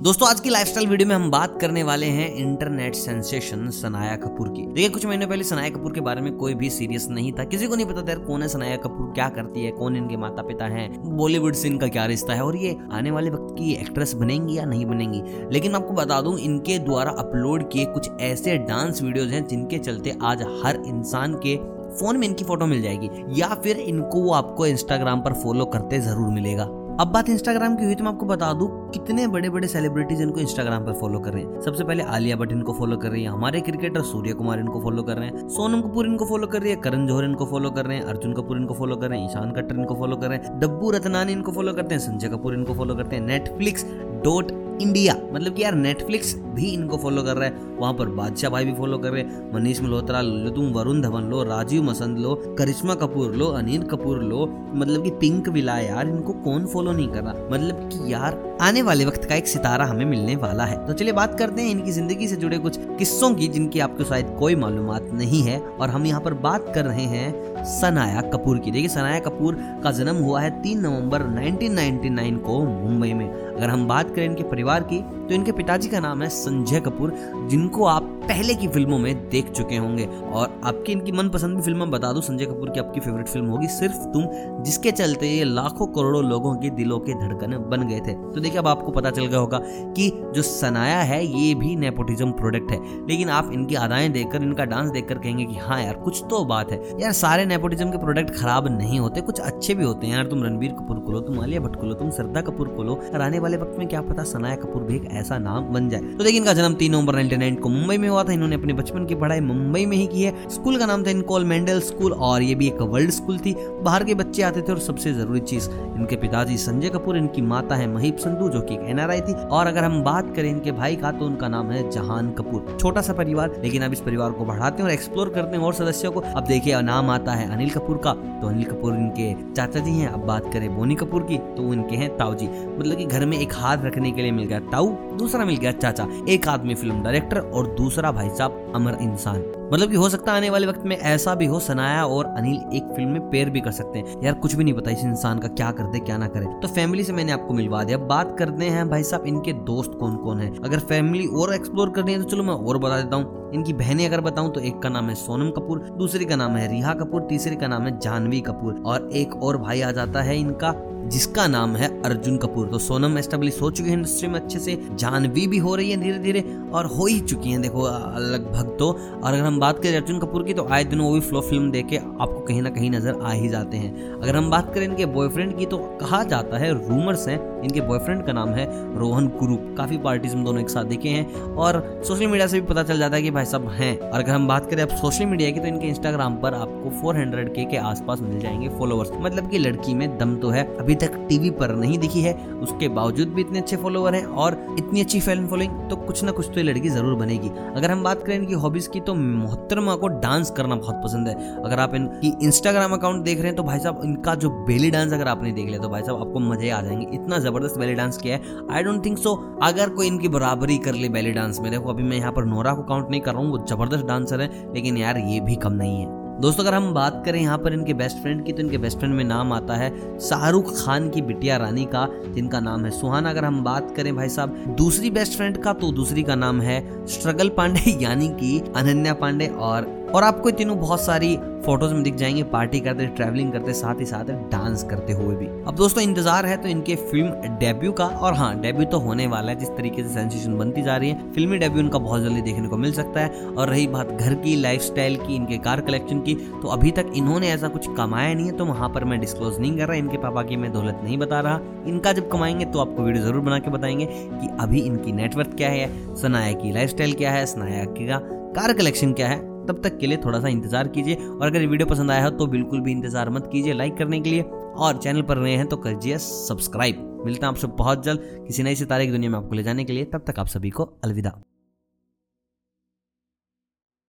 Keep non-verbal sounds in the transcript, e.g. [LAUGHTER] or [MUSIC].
दोस्तों, आज की लाइफस्टाइल वीडियो में हम बात करने वाले हैं इंटरनेट सेंसेशन सनाया कपूर की। देखिए, कुछ महीने पहले सनाया कपूर के बारे में कोई भी सीरियस नहीं था। किसी को नहीं पता था कौन है सनाया कपूर, क्या करती है, कौन इनके माता पिता हैं बॉलीवुड से इनका क्या रिश्ता है, और ये आने वाले वक्त की एक्ट्रेस बनेंगी या नहीं बनेंगी। लेकिन आपको बता दूँ, इनके द्वारा अपलोड किए कुछ ऐसे डांस वीडियोज़ हैं जिनके चलते आज हर इंसान के फ़ोन में इनकी फ़ोटो मिल जाएगी। या फिर इनको वो आपको इंस्टाग्राम पर फॉलो करते ज़रूर मिलेगा। अब बात इंस्टाग्राम की हुई तो मैं आपको बता दूँ, कितने बड़े बड़े सेलिब्रिटीज इनको इंस्टाग्राम पर फॉलो कर रहे हैं। सबसे पहले आलिया भट्ट इनको फॉलो कर रही है, हमारे क्रिकेटर सूर्य कुमार इनको फॉलो कर रहे हैं, सोनम कपूर इनको फॉलो कर रही है, करण जौहर इनको फॉलो कर रहे हैं, अर्जुन कपूर इनको फॉलो कर रहे हैं, ईशान कट्टर इनको फॉलो कर रहे हैं, डब्बू रतनानी इनको फॉलो करते हैं, संजय कपूर इनको फॉलो करते हैं नेटफ्लिक्स डॉट इंडिया। मतलब कि यार नेटफ्लिक्स भी इनको फॉलो कर रहा है। वहाँ पर बादशाह भाई भी फॉलो कर रहे हैं। मनीष मल्होत्रा लो, तुम वरुण धवन लो, राजीव मसंद लो, करिश्मा कपूर लो, अनिल कपूर लो। मतलब कि पिंक विला यार, इनको कौन फॉलो नहीं कर रहा? मतलब कि यार, आने वाले वक्त का एक सितारा हमें मिलने वाला है। तो चलिए बात करते हैं इनकी ज़िंदगी से जुड़े कुछ किस्सों की, जिनकी आपको शायद कोई मालूम नहीं है। और हम यहाँ पर बात कर रहे हैं सनाया कपूर की। देखिए, सनाया कपूर का जन्म हुआ है तीन नवंबर 1999 को मुंबई में। अगर हम बात करें इनके परिवार की तो इनके पिताजी का नाम है संजय कपूर, जिनको आप पहले की फ़िल्मों में देख चुके होंगे। और आपकी इनकी मनपसंद भी फ़िल्म बता दूँ, संजय कपूर की आपकी फेवरेट फ़िल्म होगी, सिर्फ़ तुम, जिसके चलते ये लाखों करोड़ों लोगों के दिलों के धड़कन बन गए थे। तो देखिए, अब आपको पता चल गया होगा कि जो सनाया है, ये भी नेपोटिज्म प्रोडक्ट है। लेकिन आप इनकी अदाएँ देखकर, इनका डांस देखकर कहेंगे कि हाँ यार, कुछ तो बात है। यार, सारे नेपोटिज्म के प्रोडक्ट खराब नहीं होते, कुछ अच्छे भी होते हैं। यार, तुम रणबीर कपूर को लो, तुम आलिया भट्ट को लो, तुम श्रद्धा कपूर को लो। आने वाले वक्त में क्या पता सनाया कपूर भी एक ऐसा नाम बन जाए। तो देखिए, इनका जन्म तीन नवंबर नाइनटी को मुंबई में हुआ था। इन्होंने अपने बचपन की पढ़ाई मुंबई में ही की है। स्कूल का नाम था इनकोल मेंडल स्कूल और ये भी एक वर्ल्ड स्कूल थी। बाहर के बच्चे आते थे और सबसे ज़रूरी चीज़, इनके पिताजी संजय कपूर, इनकी माता है महीप संधू, जो की एक एनआरआई थी। और अगर हम बात करें इनके भाई का तो उनका नाम है जहान कपूर। छोटा सा परिवार, लेकिन अब इस परिवार को बढ़ाते हैं और एक्सप्लोर करते हैं और सदस्यों को। अब देखिए, नाम आता है अनिल कपूर का। तो अनिल कपूर इनके चाचा जी हैं। अब बात करें बोनी कपूर की तो इनके हैं ताऊ जी। मतलब कि घर में एक हाथ रखने के लिए मिल गया ताऊ। दूसरा मिल गया चाचा, एक आदमी फ़िल्म डायरेक्टर और दूसरा भाई साहब अमर इंसान। मतलब कि हो सकता है आने वाले वक्त में ऐसा भी हो, सनाया और अनिल एक फ़िल्म में पेयर भी कर सकते हैं। यार, कुछ भी नहीं पता इस इंसान का क्या कर दे, क्या ना करे। तो फैमिली से मैंने आपको मिलवा दिया। बात करते हैं भाई साहब, इनके दोस्त कौन कौन है? अगर फैमिली और एक्सप्लोर करनी है तो चलो मैं और बता देता हूँ। इनकी बहनें अगर बताऊँ तो एक का नाम है सोनम कपूर, दूसरे का नाम है रिहा कपूर, तीसरे का नाम है जानवी कपूर और एक और भाई आ जाता है इनका, जिसका नाम है अर्जुन कपूर। तो सोनम एस्टेब्लिश हो चुकी है इंडस्ट्री में अच्छे से, जानवी भी हो रही है धीरे धीरे और हो ही चुकी है। देखो, लगभग तो और अगर हम बात करें अर्जुन कपूर की तो आए दिन वो भी फ्लो फ़िल्म देखे आपको कहीं ना कहीं नज़र आ ही जाते हैं। अगर हम बात करें इनके बॉयफ्रेंड की तो कहा जाता है रूमर्स हैं इनके बॉयफ्रेंड का नाम है रोहन गुरु काफ़ी पार्टीज़ में दोनों एक साथ देखे हैं और सोशल मीडिया से भी पता चल जाता है कि भाई सब हैं। और अगर हम बात करें अब सोशल मीडिया की तो इनके इंस्टाग्राम पर आपको 400 के के आसपास मिल जाएँगे फॉलोअर्स मतलब कि लड़की में दम तो है, अभी तक टीवी पर नहीं दिखी है, उसके बावजूद भी इतने अच्छे फॉलोअर हैं और इतनी अच्छी फ़ैन फॉलोइंग तो कुछ ना कुछ तो ये लड़की ज़रूर बनेगी। अगर हम बात करें इनकी हॉबीज की तो मोहतरमा को डांस करना बहुत पसंद है। अगर आप इनकी इंस्टाग्राम अकाउंट देख रहे हैं तो भाई साहब इनका जो बेली डांस अगर आपने देख लिया तो भाई साहब आपको मज़े आ जाएँगे। इतना ज़बरदस्त बेली डांस किया है। आई डोंट थिंक सो अगर कोई इनकी बराबरी कर ले बेली डांस में, देखो, अभी मैं यहाँ पर नोरा को काउंट नहीं कर रहा हूँ, वो ज़बरदस्त डांसर है, लेकिन यार ये भी कम नहीं है। दोस्तों, अगर हम बात करें यहाँ पर इनके बेस्ट फ्रेंड की तो इनके बेस्ट फ्रेंड में नाम आता है शाहरुख खान की बिटिया रानी का, जिनका नाम है सुहाना। अगर हम बात करें भाई साहब, दूसरी बेस्ट फ्रेंड का तो दूसरी का नाम है स्ट्रगल पांडे, [LAUGHS] यानी कि अनन्या पांडे और और आपको तीनों बहुत सारी फ़ोटोज़ में दिख जाएँगे, पार्टी करते ट्रैवलिंग करते, साथ ही साथ डांस करते हुए भी। अब दोस्तों, इंतज़ार है तो इनके फ़िल्म डेब्यू का, और हाँ डेब्यू तो होने वाला है, जिस तरीके से सेंसेशन बनती जा रही है। फिल्मी डेब्यू इनका बहुत जल्दी देखने को मिल सकता है, और रही बात घर की लाइफ की, इनके कार कलेक्शन की तो अभी तक इन्होंने ऐसा कुछ कमाया नहीं है तो वहाँ पर मैं डिस्क्लोज नहीं कर रहा, इनके पापा की मैं दौलत नहीं बता रहा। इनका जब कमाएँगे तो आपको वीडियो ज़रूर बना के बताएँगे कि अभी इनकी नेटवर्क क्या है, सनाया की लाइफ क्या है, सनाया का कार कलेक्शन क्या है। तब तक के लिए थोड़ा सा इंतज़ार कीजिए और अगर वीडियो पसंद आया हो तो बिल्कुल भी इंतज़ार मत कीजिए लाइक करने के लिए और चैनल पर नए हैं तो करिए सब्सक्राइब। मिलते हैं आपसे बहुत जल्द किसी नई सितारे की दुनिया में आपको ले जाने के लिए। तब तक आप सभी को अलविदा।